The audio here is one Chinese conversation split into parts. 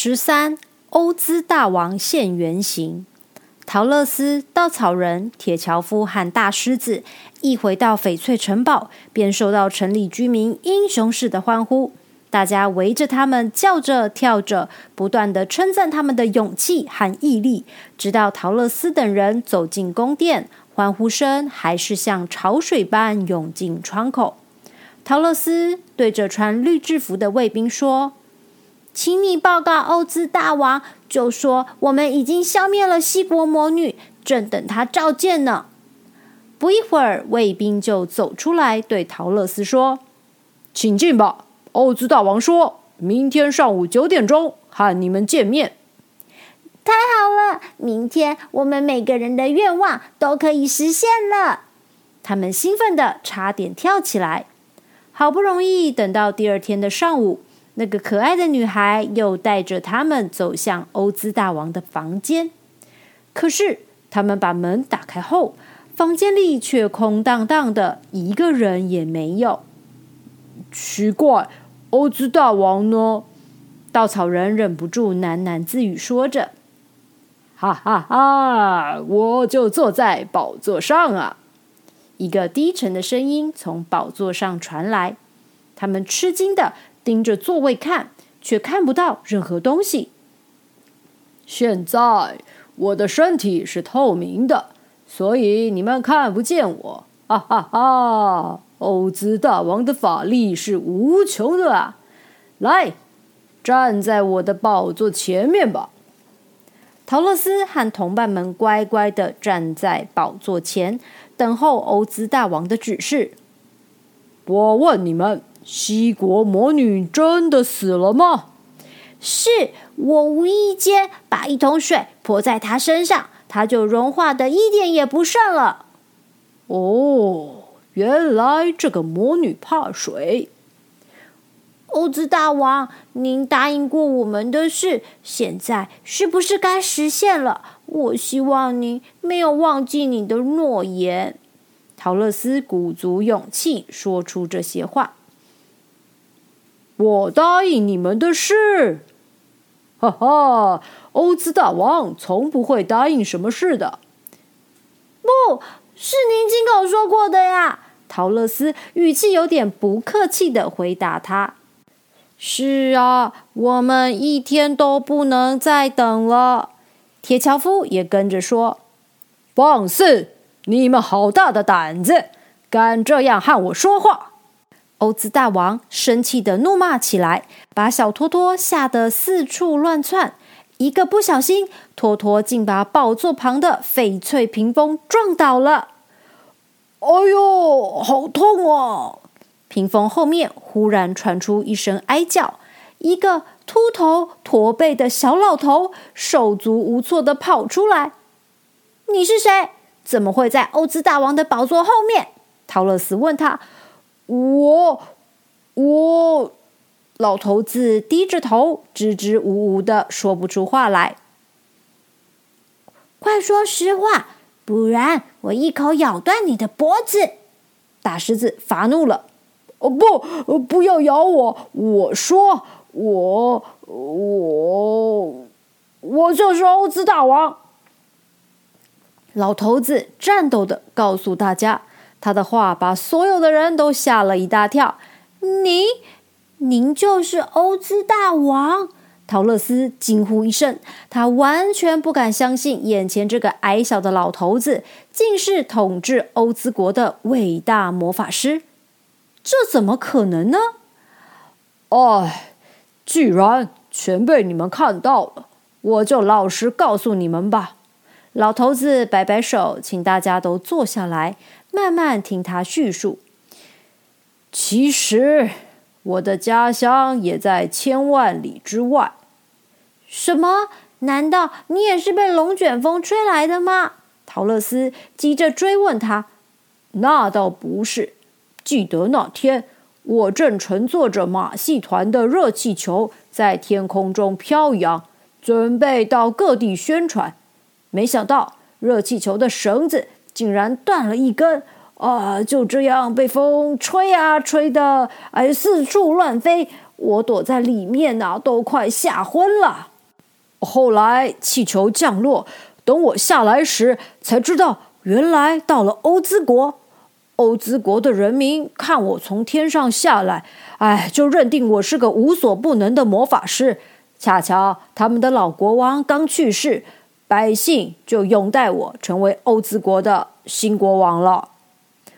十三，欧兹大王现原形。陶乐斯、稻草人、铁樵夫和大狮子一回到翡翠城堡，便受到城里居民英雄式的欢呼。大家围着他们叫着跳着，不断的称赞他们的勇气和毅力。直到陶乐斯等人走进宫殿，欢呼声还是像潮水般涌进窗口。陶乐斯对着穿绿制服的卫兵说。请你报告欧兹大王，就说我们已经消灭了西国魔女，正等他召见呢。不一会儿，卫兵就走出来，对陶乐斯说：“请进吧。”欧兹大王说：“明天上午九点钟和你们见面。”太好了，明天我们每个人的愿望都可以实现了。他们兴奋的差点跳起来。好不容易等到第二天的上午。那个可爱的女孩又带着他们走向欧兹大王的房间，可是他们把门打开后，房间里却空荡荡的，一个人也没有。奇怪，欧兹大王呢？稻草人忍不住喃喃自语，说着：“哈哈哈，我就坐在宝座上啊！”一个低沉的声音从宝座上传来，他们吃惊的。盯着座位看，却看不到任何东西。现在我的身体是透明的，所以你们看不见我。哈哈哈！欧兹大王的法力是无穷的啊！来，站在我的宝座前面吧。陶乐斯和同伴们乖乖的站在宝座前，等候欧兹大王的指示。我问你们。西国魔女真的死了吗？是我无意间把一桶水泼在她身上，她就融化的一点也不剩了。哦，原来这个魔女怕水。欧兹大王，您答应过我们的事，现在是不是该实现了？我希望您没有忘记你的诺言。陶乐斯鼓足勇气说出这些话。我答应你们的事，哈哈！欧兹大王从不会答应什么事的。不是您亲口说过的呀！陶乐斯语气有点不客气的回答他：“是啊，我们一天都不能再等了。”铁樵夫也跟着说：“放肆！你们好大的胆子，敢这样和我说话！”欧兹大王生气的怒骂起来，把小托托吓得四处乱窜。一个不小心，托托竟把宝座旁的翡翠屏风撞倒了。哎呦，好痛哦！屏风后面忽然传出一声哀叫，一个秃头驼背的小老头手足无措的跑出来。你是谁？怎么会在欧兹大王的宝座后面？陶乐斯问他。我，我，老头子低着头，支支吾吾的说不出话来。快说实话，不然我一口咬断你的脖子！大狮子发怒了。哦不，不要咬我！我说，我，我，我就是欧兹大王。老头子颤抖的告诉大家。他的话把所有的人都吓了一大跳。您，您就是欧兹大王？陶乐斯惊呼一声，他完全不敢相信眼前这个矮小的老头子竟是统治欧兹国的伟大魔法师。这怎么可能呢？哎，既然全被你们看到了，我就老实告诉你们吧。老头子摆摆手，请大家都坐下来。慢慢听他叙述。其实，我的家乡也在千万里之外。什么？难道你也是被龙卷风吹来的吗？陶乐斯急着追问他。那倒不是。记得那天，我正乘坐着马戏团的热气球在天空中飘扬，准备到各地宣传。没想到，热气球的绳子。竟然断了一根啊！就这样被风吹啊吹的，哎，四处乱飞。我躲在里面呢，都快吓昏了。后来气球降落，等我下来时才知道，原来到了欧兹国。欧兹国的人民看我从天上下来，哎，就认定我是个无所不能的魔法师。恰巧他们的老国王刚去世，百姓就拥戴我成为欧兹国的新国王了。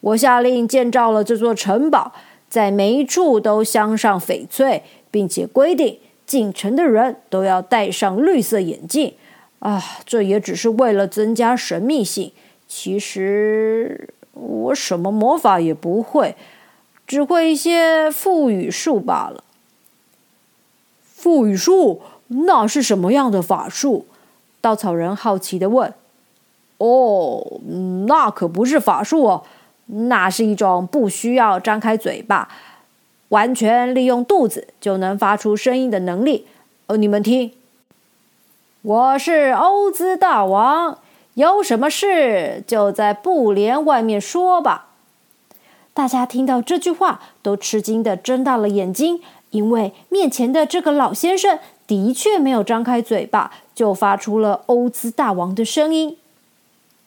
我下令建造了这座城堡，在每一处都镶上翡翠，并且规定进城的人都要戴上绿色眼镜。啊，这也只是为了增加神秘性。其实。我什么魔法也不会，只会一些赋予术罢了。赋予术？那是什么样的法术？稻草人好奇的问。哦，那可不是法术哦，那是一种不需要张开嘴巴，完全利用肚子就能发出声音的能力。哦，你们听，我是欧兹大王。有什么事就在布帘外面说吧。大家听到这句话，都吃惊的睁大了眼睛，因为面前的这个老先生的确没有张开嘴巴，就发出了欧兹大王的声音。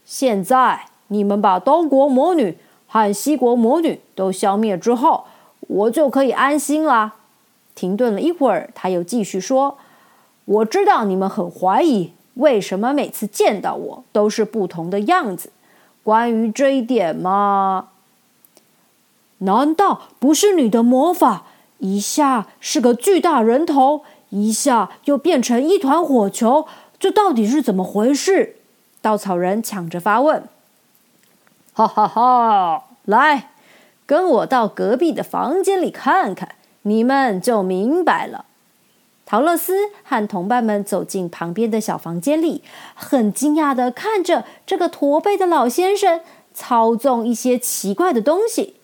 现在你们把东国魔女和西国魔女都消灭之后，我就可以安心啦。停顿了一会儿，他又继续说：“我知道你们很怀疑。”为什么每次见到我都是不同的样子？关于这一点吗？难道不是你的魔法？一下是个巨大人头，一下又变成一团火球，这到底是怎么回事？稻草人抢着发问。哈哈哈！来，跟我到隔壁的房间里看看，你们就明白了。陶乐斯和同伴们走进旁边的小房间里，很惊讶的看着这个驼背的老先生操纵一些奇怪的东西。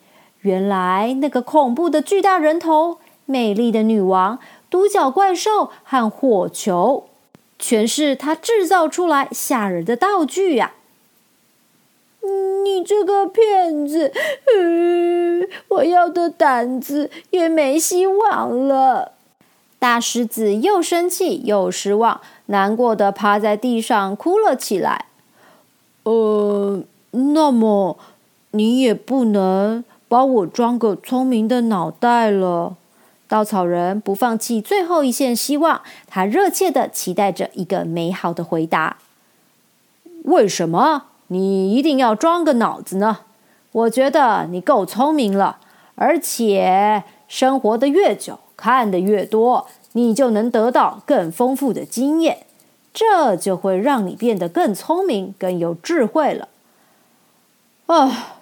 原来，那个恐怖的巨大人头、美丽的女王、独角怪兽和火球，全是他制造出来吓人的道具呀！你这个骗子！嗯，我要的胆子也没希望了。大狮子又生气又失望，难过的趴在地上哭了起来。呃，那么你也不能把我装个聪明的脑袋了。稻草人不放弃最后一线希望，他热切的期待着一个美好的回答。为什么你一定要装个脑子呢？我觉得你够聪明了，而且生活的越久。看的越多，你就能得到更丰富的经验，这就会让你变得更聪明、更有智慧了。啊，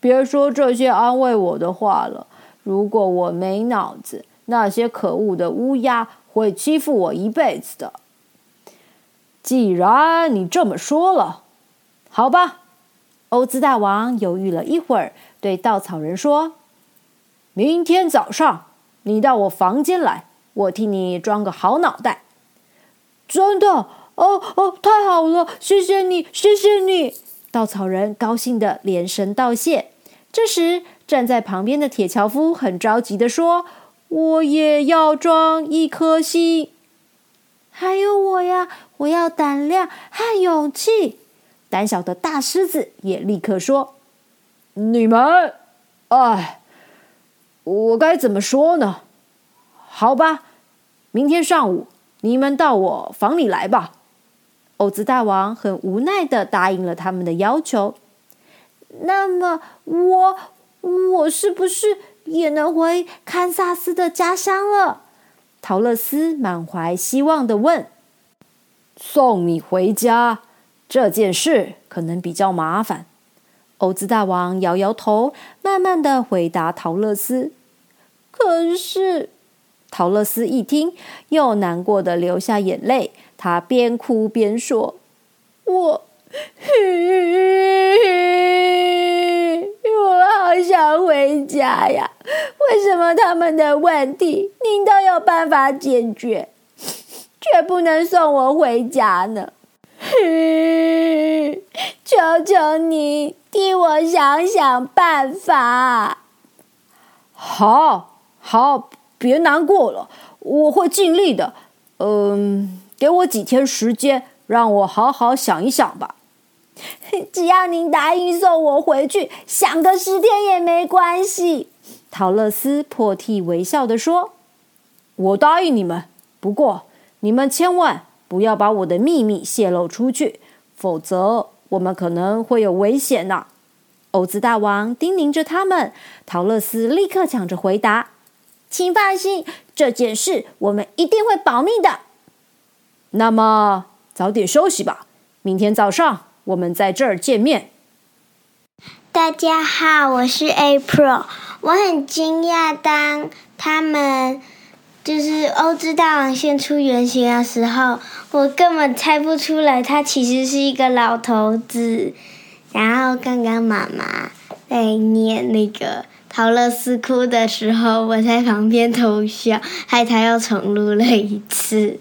别说这些安慰我的话了。如果我没脑子，那些可恶的乌鸦会欺负我一辈子的。既然你这么说了，好吧。欧兹大王犹豫了一会儿，对稻草人说：“明天早上。”你到我房间来，我替你装个好脑袋。真的？哦哦，太好了！谢谢你，谢谢你！稻草人高兴的连声道谢。这时，站在旁边的铁樵夫很着急的说：“我也要装一颗心。”还有我呀，我要胆量和勇气。胆小的大狮子也立刻说：“你们，哎。”我该怎么说呢？好吧，明天上午你们到我房里来吧。欧兹大王很无奈的答应了他们的要求。那么我我是不是也能回堪萨斯的家乡了？陶乐斯满怀希望的问。送你回家这件事可能比较麻烦。欧兹大王摇摇头，慢慢的回答陶乐斯：“可是，陶乐斯一听，又难过的流下眼泪。他边哭边说：‘我，我好想回家呀！为什么他们的问题您都有办法解决，却不能送我回家呢？’ 求求你！”替我想想办法。好，好，别难过了，我会尽力的。嗯，给我几天时间，让我好好想一想吧。只要您答应送我回去，想个十天也没关系。”陶乐斯破涕为笑的说：“我答应你们，不过你们千万不要把我的秘密泄露出去，否则我们可能会有危险呢。”欧兹大王叮咛着他们，陶乐斯立刻抢着回答：“请放心，这件事我们一定会保密的。”那么早点休息吧，明天早上我们在这儿见面。大家好，我是 April。我很惊讶，当他们就是欧之大王现出原形的时候，我根本猜不出来他其实是一个老头子。然后刚刚妈妈在念那个陶乐斯哭的时候，我在旁边偷笑，害他又重录了一次。